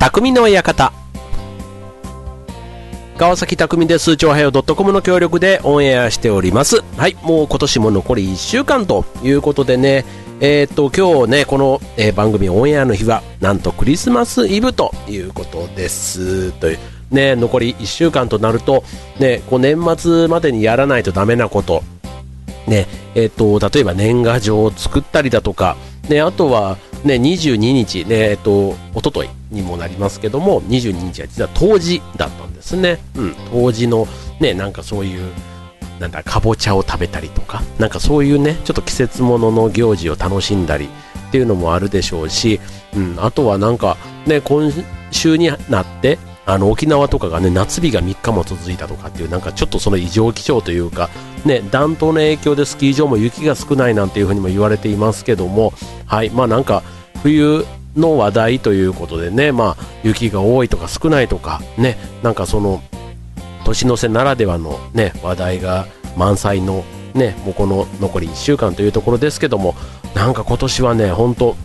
匠の館。川崎匠です。超平洋 .com の協力でオンエアしております。はい、もう今年も残り1週間ということでね、えー、っと、今日ね、この、えー、番組オンエアの日は、なんとクリスマスイブということです。という。ね、残り1週間となると、ね、こう年末までにやらないとダメなこと、ね、えっ、と、例えば年賀状を作ったりだとか、ね、あとは、ね、22日、ね、えっ、と、おとといにもなりますけども、22日は実は冬至だったんですね。うん、冬至の、ね、なんかそういう、なんだ、かぼちゃを食べたりとか、なんかそういうね、ちょっと季節物のの行事を楽しんだりっていうのもあるでしょうし、うん、あとはなんか、ね、今週になって、あの沖縄とかがね夏日が3日も続いたとかっていうなんかちょっとその異常気象というかね暖冬の影響でスキー場も雪が少ないなんていうふうにも言われていますけどもはいまあなんか冬の話題ということでねまあ雪が多いとか少ないとかねなんかその年の瀬ならではのね話題が満載のねもうこの残り1週間というところですけどもなんか今年はね本当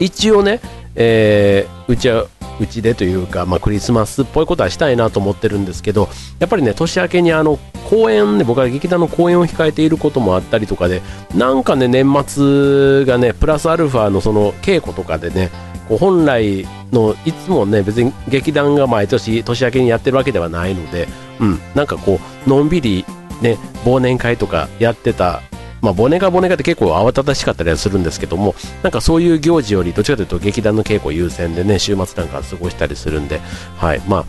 一応ね、えー、うちはうちでというか、まあ、クリスマスっぽいことはしたいなと思ってるんですけどやっぱりね年明けにあの公演ね僕は劇団の公演を控えていることもあったりとかでなんかね年末がねプラスアルファのその稽古とかでねこう本来のいつもね別に劇団が毎年年明けにやってるわけではないので、うん、なんかこうのんびりね忘年会とかやってたまあ、忘年会忘年会って結構慌ただしかったりはするんですけども、なんかそういう行事より、どちらかというと劇団の稽古優先でね、週末なんか過ごしたりするんで、はい、まあ、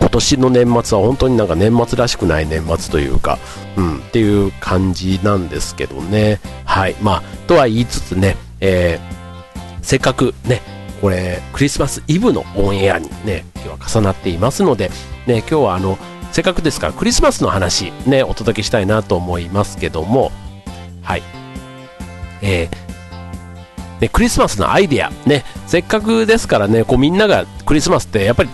今年の年末は本当になんか年末らしくない年末というか、うん、っていう感じなんですけどね。はい。まあ、とは言いつつね、えー、せっかくね、これ、クリスマスイブのオンエアにね、今日は重なっていますので、ね、今日はあの、せっかくですからクリスマスの話ね、お届けしたいなと思いますけども、はい。えー、ね、クリスマスのアイデア、ね、せっかくですからね、こうみんながクリスマスってやっぱり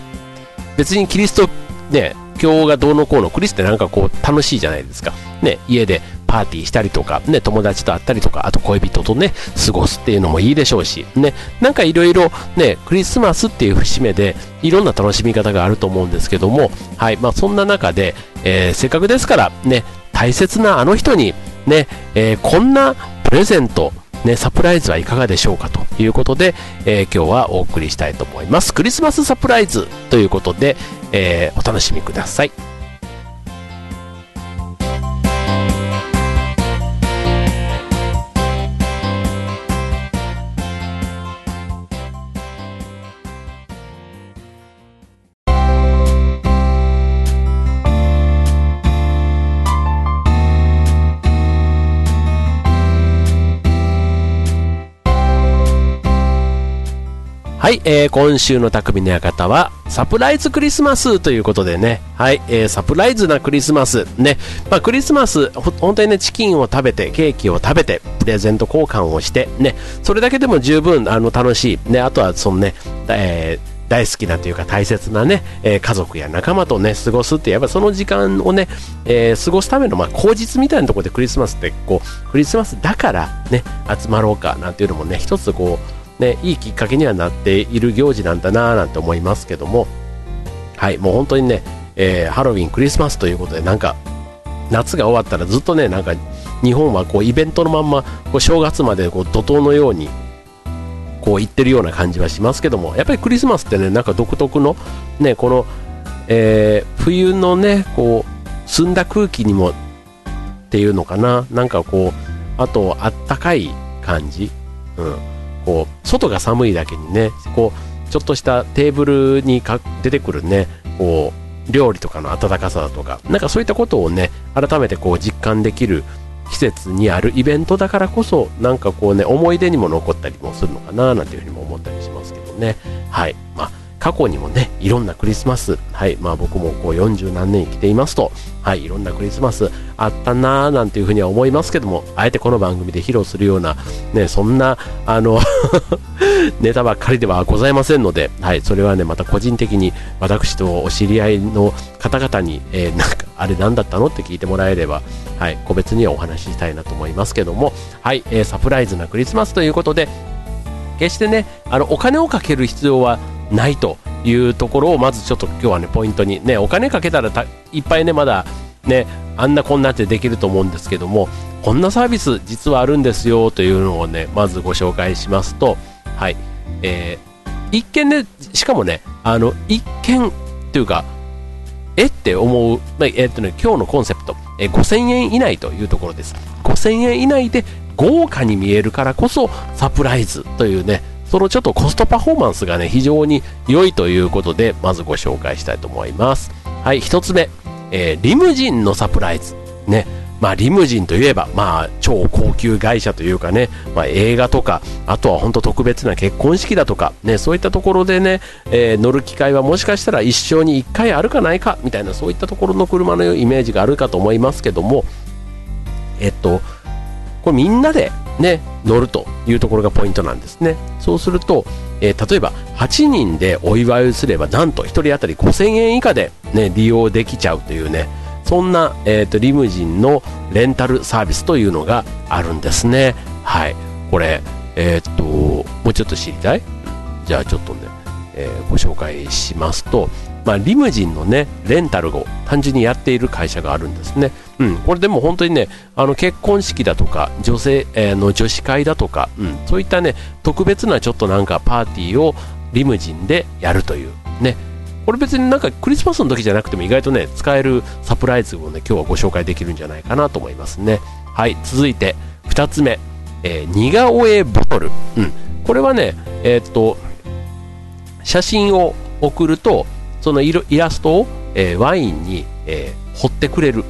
別にキリスト、ね、今日がどうのこうのクリスってなんかこう楽しいじゃないですか。ね、家でパーティーしたりとか、ね、友達と会ったりとか、あと恋人とね、過ごすっていうのもいいでしょうし、ね、なんかいろいろね、クリスマスっていう節目で、いろんな楽しみ方があると思うんですけども、はい、まあそんな中で、えー、せっかくですから、ね、大切なあの人に、ね、えー、こんなプレゼント、ね、サプライズはいかがでしょうかということで、えー、今日はお送りしたいと思います。クリスマスサプライズということで、えー、お楽しみください。はい、えー、今週の匠の館は、サプライズクリスマスということでね、はい、えー、サプライズなクリスマス、ね、まあ、クリスマス、本当にね、チキンを食べて、ケーキを食べて、プレゼント交換をして、ね、それだけでも十分、あの、楽しい。ね、あとは、そのね、えー大好きなというか大切なね、えー、家族や仲間とね、過ごすって、やっぱその時間をね、えー、過ごすための、まあ、口実みたいなところでクリスマスって、こう、クリスマスだからね、集まろうかなんていうのもね、一つこう、ね、いいきっかけにはなっている行事なんだなぁなんて思いますけども、はい、もう本当にね、えー、ハロウィン、クリスマスということで、なんか、夏が終わったらずっとね、なんか、日本はこうイベントのまんま、こう正月までこう怒涛のように、こう言ってるような感じはしますけども、やっぱりクリスマスってね、なんか独特の、ね、この、えー、冬のね、こう、澄んだ空気にもっていうのかな、なんかこう、あと、あったかい感じ、うん。こう、外が寒いだけにね、こう、ちょっとしたテーブルにか出てくるね、こう、料理とかの温かさだとか、なんかそういったことをね、改めてこう実感できる季節にあるイベントだからこそ、なんかこうね、思い出にも残ったりもするのかな、なんていうふうにも思ったりしますけどね。はい。まあ過去にもね、いろんなクリスマス、はい、まあ僕もこう40何年生きていますと、はい、いろんなクリスマスあったなぁなんていうふうには思いますけども、あえてこの番組で披露するような、ね、そんな、あの ネタばっかりではございませんので、はい、それはね、また個人的に私とお知り合いの方々に、えー、なんか、あれ何だったの？って聞いてもらえれば、はい、個別にはお話ししたいなと思いますけども、はい、えー、サプライズなクリスマスということで、決してね、あの、お金をかける必要はないというところをまずちょっと今日はねポイントにねお金かけたらいっぱいねまだねあんなこんなってできると思うんですけどもこんなサービス実はあるんですよというのをねまずご紹介しますとはいえー、一見ねしかもねあの一見というかえって思う、ま、えー、っとね、今日のコンセプト、えー、5000円以内というところです。5000円以内で豪華に見えるからこそサプライズというね、そのちょっとコストパフォーマンスがね、非常に良いということで、まずご紹介したいと思います。はい、一つ目、えー、リムジンのサプライズ。ね、まあ、リムジンといえば、まあ、超高級会社というかね、まあ、映画とか、あとは本当特別な結婚式だとか、ね、そういったところでね、えー、乗る機会はもしかしたら一生に一回あるかないか、みたいな、そういったところの車のイメージがあるかと思いますけども、えっと、これみんなでね、乗るというところがポイントなんですね。そうすると、えー、例えば8人でお祝いをすれば、なんと1人当たり5000円以下で、ね、利用できちゃうというね、そんな、えーと、リムジンのレンタルサービスというのがあるんですね。はい。これ、えっ、と、もうちょっと知りたい？じゃあちょっとね、えー、ご紹介しますと、まあ、リムジンのね、レンタルを単純にやっている会社があるんですね。うん、これでも本当にね、あの結婚式だとか、女性、えー、の女子会だとか、うん、そういったね、特別なちょっとなんかパーティーをリムジンでやるという、ね、これ別になんかクリスマスの時じゃなくても意外とね、使えるサプライズをね、今日はご紹介できるんじゃないかなと思いますね。はい、続いて、2つ目、えー、似顔絵ボトル。うん。これはね、えー、っと、写真を送ると、そのイラストを、えー、ワインに、えー、彫ってくれる。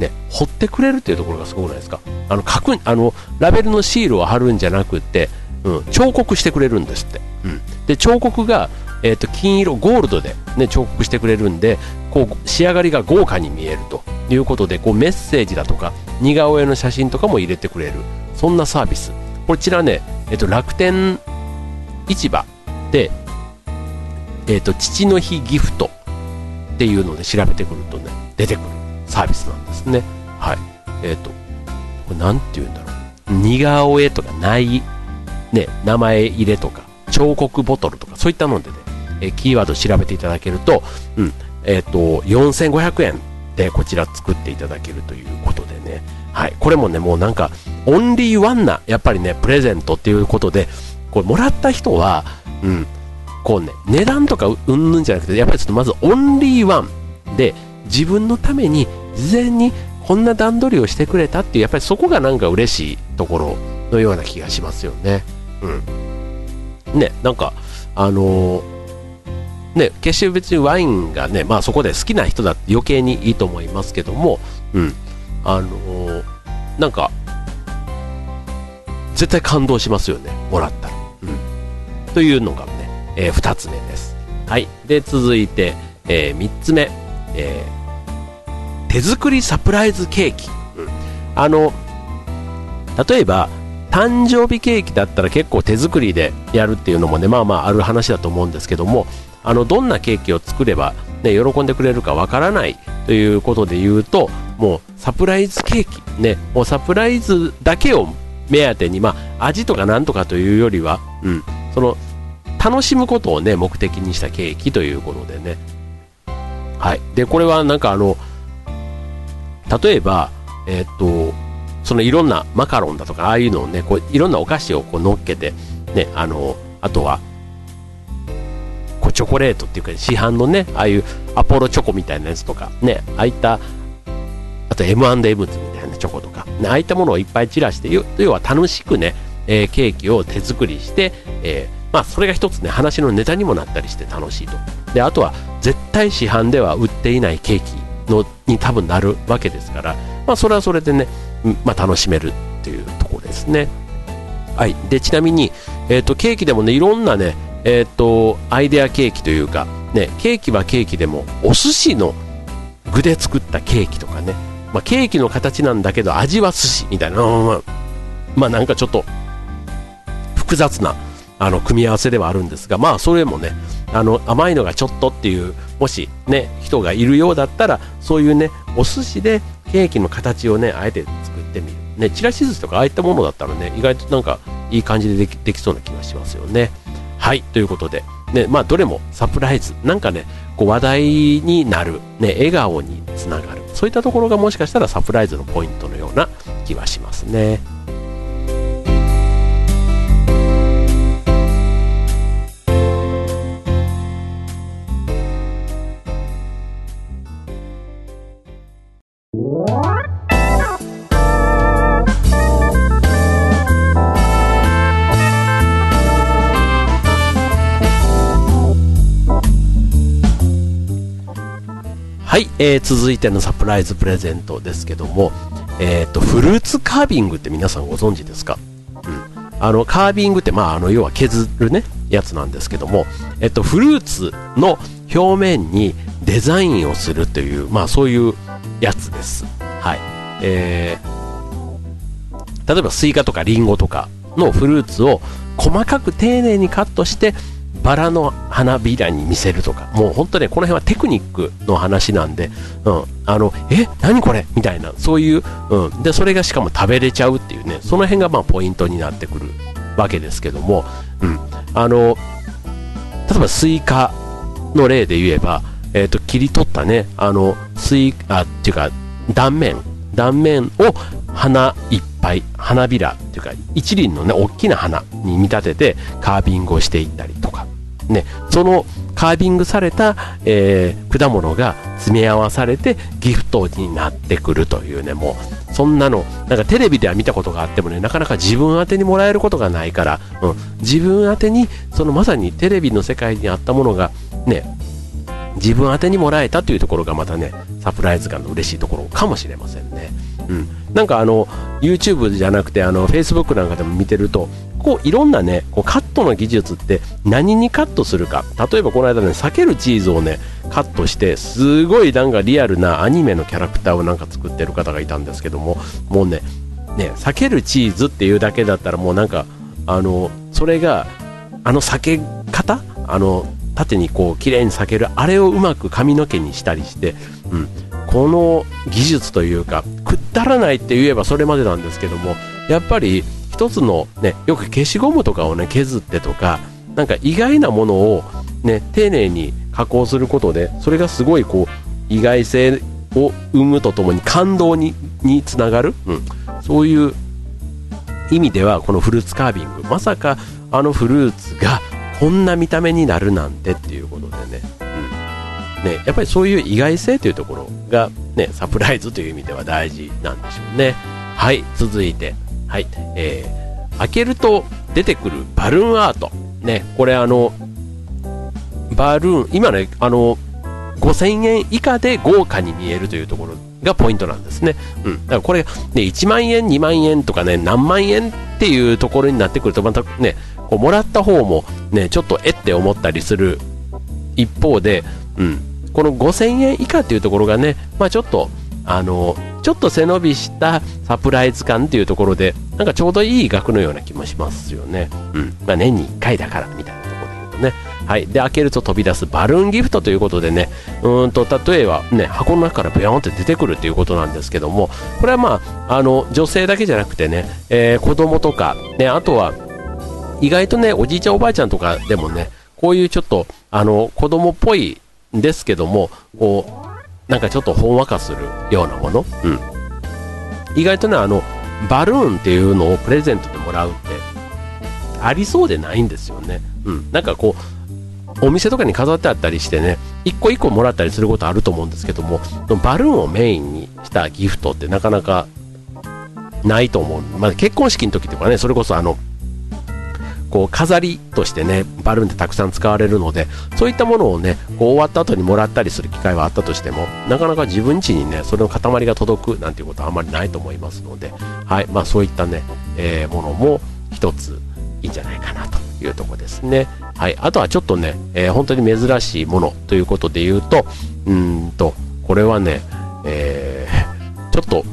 ね、彫ってくれるっていうところがすごくないですか？あの、書く、あの、ラベルのシールを貼るんじゃなくて、うん、彫刻してくれるんですって。うん。で、彫刻が、えーと、金色ゴールドで、ね、彫刻してくれるんでこう仕上がりが豪華に見えるということでこうメッセージだとか似顔絵の写真とかも入れてくれるそんなサービスこちらね、えーと、楽天市場で、えーと、父の日ギフトっていうので調べてくるとね出てくるサービスなんですね。はい。えっ、ー、とこれなんて言うんだろう。似顔絵とかないね名前入れとか彫刻ボトルとかそういったのでねえキーワード調べていただけると、うん、えっ、ー、と、4500円でこちら作っていただけるということでね、はい、これもね、もうなんか、オンリーワンな、やっぱりね、プレゼントっていうことで、これもらった人は、うん、こうね、値段とかうんぬんじゃなくて、やっぱりちょっとまずオンリーワンで、自分のために事前にこんな段取りをしてくれたっていう、やっぱりそこがなんか嬉しいところのような気がしますよね。うん。ね、なんか、あのーね、決して別にワインがね、まあそこで好きな人だって余計にいいと思いますけども、うん、あのー、なんか、絶対感動しますよね、もらったら。うん。というのが、えー、2つ目です。はい。で、続いて、えー、3つ目、えー、手作りサプライズケーキ。うん。あの、例えば、誕生日ケーキだったら結構手作りでやるっていうのもね、まあまあある話だと思うんですけども、あのどんなケーキを作れば、ね、喜んでくれるかわからないということで言うともうサプライズケーキ、ね、もうサプライズだけを目当てに、まあ、味とかなんとかというよりは、うん、その楽しむことを、ね、目的にしたケーキということでね、はい、でこれはなんかあの例えば、えー、っとそのいろんなマカロンだとかああいうのをねこういろんなお菓子をこう乗っけて、ね、あのあとはこうチョコレートっていうか市販のねああいうアポロチョコみたいなやつとかねああいったあと M&M みたいなチョコとか、ね、ああいったものをいっぱい散らして要は楽しくね、えー、ケーキを手作りして、えー、まあ、それが一つね話のネタにもなったりして楽しいと。であとは絶対市販では売っていないケーキのに多分なるわけですから、まあ、それはそれでね、まあ、楽しめるっていうところですね。はい。でちなみに、えーとケーキでもねいろんなねえー、っと、アイデアケーキというか、ね、ケーキはケーキでも、お寿司の具で作ったケーキとかね、まあ、ケーキの形なんだけど味は寿司みたいな、まあ、なんかちょっと複雑なあの組み合わせではあるんですが、まあそれもね、あの甘いのがちょっとっていう、もしね、人がいるようだったら、そういうね、お寿司でケーキの形をね、あえて作ってみる。ね、ちらし寿司とかああいったものだったらね、意外となんかいい感じでできできそうな気がしますよね。はい、ということで、ね、まあ、どれもサプライズ、なんかね、こう話題になる、ね、笑顔につながる、そういったところがもしかしたらサプライズのポイントのような気はしますね。えー、続いてのサプライズプレゼントですけども、えっ、ー、と、フルーツカービングって皆さんご存知ですか？うん。あの、カービングって、まあ、あの、要は削るね、やつなんですけども、えっと、フルーツの表面にデザインをするという、まあ、そういうやつです。はい。えー、例えばスイカとかリンゴとかのフルーツを細かく丁寧にカットして、バラの花びらに見せるとか、もう本当ね、この辺はテクニックの話なんで、うん、あの、え、何これ？みたいな、そういう、うん、で、それがしかも食べれちゃうっていうね、その辺がまあポイントになってくるわけですけども、うん、あの、例えばスイカの例で言えば、えっ、ー、と、切り取ったね、あの、スイカ、っていうか、断面、断面を花いっぱい、花びらっていうか、一輪のね、大きな花に見立ててカービングをしていったりとか、ね、そのカービングされた、えー、果物が詰め合わされてギフトになってくるというね、もう、そんなの、なんかテレビでは見たことがあってもね、なかなか自分宛てにもらえることがないから、うん、自分宛てに、そのまさにテレビの世界にあったものが、ね、自分宛てにもらえたというところがまたね、サプライズ感の嬉しいところかもしれませんね。うん。なんかあの、YouTube じゃなくて、あの、Facebook なんかでも見てると、こういろんなねこうカットの技術って何にカットするか。例えばこの間ね避けるチーズをねカットしてすごいなんかリアルなアニメのキャラクターをなんか作ってる方がいたんですけどももうねね避けるチーズっていうだけだったらもうなんかあのそれがあの避け方？あの縦にこう綺麗に裂けるあれをうまく髪の毛にしたりして、うん、この技術というかくだらないって言えばそれまでなんですけどもやっぱり一つのね、よく消しゴムとかをね、削ってとか、なんか意外なものをね、丁寧に加工することで、それがすごいこう、意外性を生むとともに感動ににつながる、うん、そういう意味ではこのフルーツカービング。まさかあのフルーツがこんな見た目になるなんてっていうことでね,、うん、ねやっぱりそういう意外性というところが、ね、サプライズという意味では大事なんでしょうね。はい続いて。はい。えー、開けると出てくるバルーンアート。ね、これあの、バルーン、今ね、あの、5000円以下で豪華に見えるというところがポイントなんですね。うん。だからこれ、ね、1万円、2万円とかね、何万円っていうところになってくると、またね、こうもらった方もね、ちょっとえって思ったりする一方で、うん。この5000円以下っていうところがね、まあちょっと、あの、ちょっと背伸びしたサプライズ感っていうところで、なんかちょうどいい額のような気もしますよね。うん。まあ、年に1回だからみたいなところで言うとね。はい。で、開けると飛び出すバルーンギフトということでね、うんと、例えばね、箱の中からブヨーンって出てくるということなんですけども、これはまあ、あの、女性だけじゃなくてね、えー、子供とか、ね、あとは、意外とね、おじいちゃんおばあちゃんとかでもね、こういうちょっと、あの、子供っぽいんですけども、こう、なんかちょっとほんわかするようなもの、うん、意外とねあのバルーンっていうのをプレゼントでもらうってありそうでないんですよね、うん、なんかこうお店とかに飾ってあったりしてね一個一個もらったりすることあると思うんですけどもバルーンをメインにしたギフトってなかなかないと思う、まあ、結婚式の時とかねそれこそあのこう飾りとしてねバルーンってたくさん使われるのでそういったものをねこう終わった後にもらったりする機会はあったとしてもなかなか自分家にねそれの塊が届くなんていうことはあまりないと思いますので、はいまあ、そういったね、えー、ものも一ついいんじゃないかなというとこですね。はい、あとはちょっとね、えー、本当に珍しいものということで言うとうんとこれはね、えー、ちょっと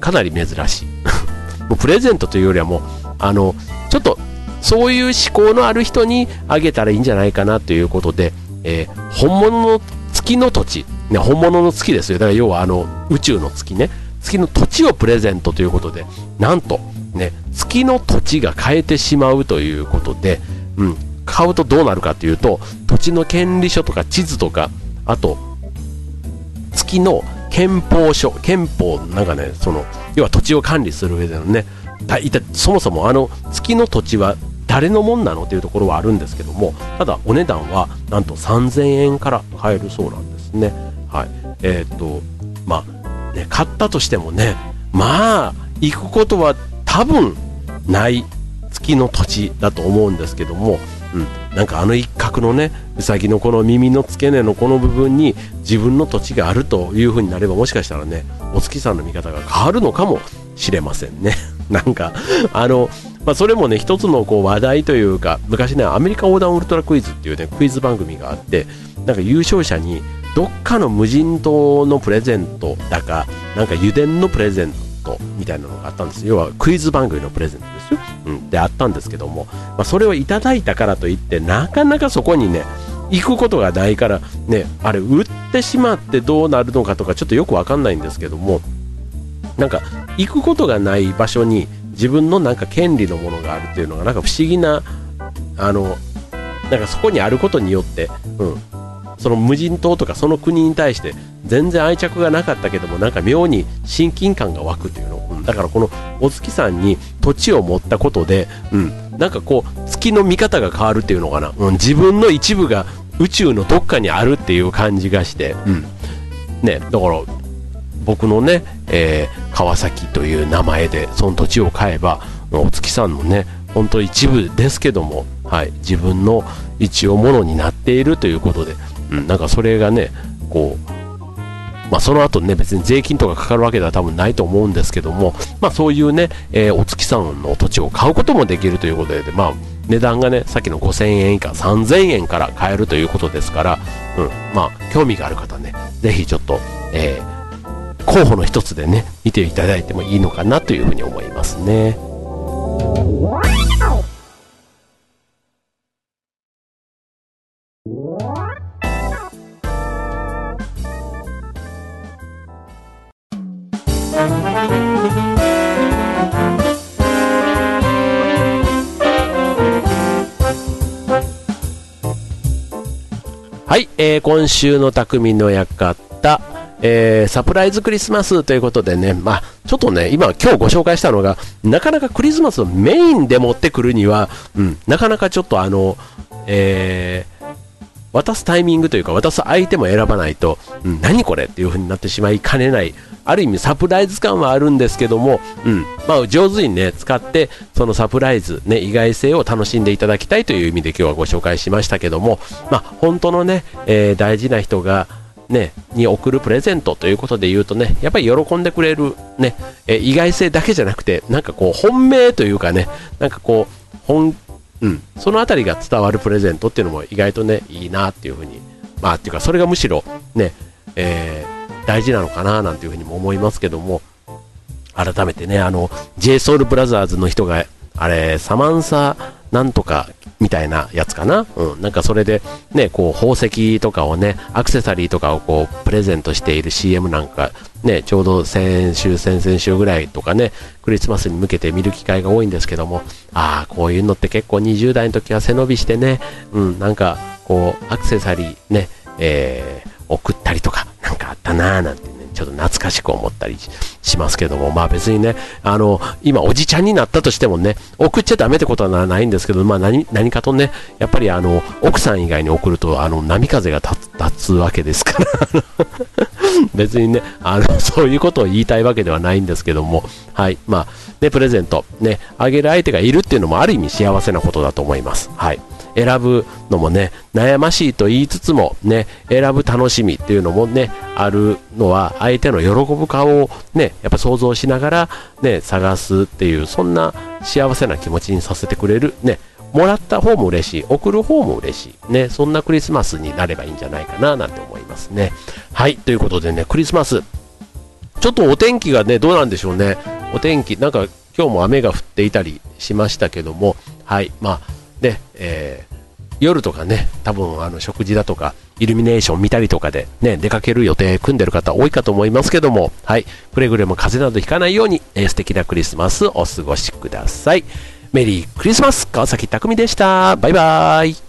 かなり珍しい もうプレゼントというよりはもうあのちょっとそういう思考のある人にあげたらいいんじゃないかなということで、えー、本物の月の土地、ね、本物の月ですよ。だから要はあの宇宙の月ね。月の土地をプレゼントということで、なんと、ね、月の土地が変えてしまうということで、うん、買うとどうなるかというと、土地の権利書とか地図とか、あと、月の憲法書、憲法、なんかね、その、要は土地を管理する上でのね、いたそもそもあの月の土地は誰のもんなのというところはあるんですけども、ただお値段はなんと3000円から買えるそうなんですね。はい。えー、っと、まあ、ね、買ったとしてもね、まあ、行くことは多分ない月の土地だと思うんですけども、うん、なんかあの一角のねうさぎのこの耳の付け根のこの部分に自分の土地があるという風になればもしかしたらねお月さんの見方が変わるのかもしれませんね。なんかあの、まあ、それもね一つのこう話題というか昔ねアメリカ横断ウルトラクイズっていうねクイズ番組があってなんか優勝者にどっかの無人島のプレゼントだかなんか油田のプレゼントみたいなのがあったんです要はクイズ番組のプレゼントですよ、うん、であったんですけども、まあ、それをいただいたからといってなかなかそこにね行くことがないからねあれ売ってしまってどうなるのかとかちょっとよくわかんないんですけどもなんか行くことがない場所に自分のなんか権利のものがあるっていうのがなんか不思議なあのなんかそこにあることによって、うん、その無人島とかその国に対して全然愛着がなかったけどもなんか妙に親近感が湧くというの、うん、だからこのお月さんに土地を持ったことで、うん、なんかこう月の見方が変わるっていうのかな、うん、自分の一部が宇宙のどっかにあるっていう感じがして、うん。ね、だから僕のね、えー、川崎という名前でその土地を買えばお月さんのね本当一部ですけども、はい、自分の一応ものになっているということで、うん、なんかそれがねこうまあ、その後ね別に税金とかかかるわけでは多分ないと思うんですけども、まあ、そういうね、えー、お月さんの土地を買うこともできるということで、まあ、値段がねさっきの5000円以下3000円から買えるということですから、うんまあ、興味がある方ねぜひちょっと、えー候補の一つでね見ていただいてもいいのかなというふうに思いますね。はい、えー、今週の匠の館えー、サプライズクリスマスということでね、まあ、ちょっとね、今、今日ご紹介したのが、なかなかクリスマスをメインで持ってくるには、うん、なかなかちょっとあの、えー、渡すタイミングというか、渡す相手も選ばないと、うん、何これっていう風になってしまいかねない、ある意味サプライズ感はあるんですけども、うん、まあ、上手にね、使って、そのサプライズ、ね、意外性を楽しんでいただきたいという意味で今日はご紹介しましたけども、まあ、本当のね、えー、大事な人が、ね、に送るプレゼントということで言うとね、やっぱり喜んでくれる、ね、え意外性だけじゃなくて、なんかこう、本命というかね、なんかこう、本、うん、そのあたりが伝わるプレゼントっていうのも意外とね、いいなっていうふうに、まあ、っていうか、それがむしろ、ね、えー、大事なのかななんていうふうにも思いますけども、改めてね、あの、JSOULBROTHERS の人が、あれ、サマンサなんとかみたいなやつかな。うん。なんかそれで、ね、こう、宝石とかをね、アクセサリーとかをこう、プレゼントしている CM なんか、ね、ちょうど先週、先々週ぐらいとかね、クリスマスに向けて見る機会が多いんですけども、ああ、こういうのって結構20代の時は背伸びしてね、うん、なんか、こう、アクセサリーね、えー、送ったりとか、なんかあったなーなんてちょっと懐かしく思ったりしますけども、まあ別にね、あの、今おじちゃんになったとしてもね、送っちゃダメってことはないんですけど、まあ何何かとね、やっぱりあの、奥さん以外に送ると、あの、波風が立つわけですから 別にね、あの、そういうことを言いたいわけではないんですけども、はい、まあ、ね、プレゼント、ね、あげる相手がいるっていうのもある意味幸せなことだと思います。はい。選ぶのもね、悩ましいと言いつつもね、選ぶ楽しみっていうのもね、あるのは相手の喜ぶ顔をね、やっぱ想像しながらね、探すっていう、そんな幸せな気持ちにさせてくれるね、もらった方も嬉しい、送る方も嬉しい、ね、そんなクリスマスになればいいんじゃないかななんて思いますね。はい、ということでね、クリスマス、ちょっとお天気がね、どうなんでしょうね。お天気、なんか今日も雨が降っていたりしましたけども、はい、まあ、で、えー、夜とかね、多分あの食事だとか、イルミネーション見たりとかでね、出かける予定組んでる方多いかと思いますけども、はい、くれぐれも風邪などひかないように、えー、素敵なクリスマスお過ごしください。メリークリスマス川崎匠でした。バイバーイ。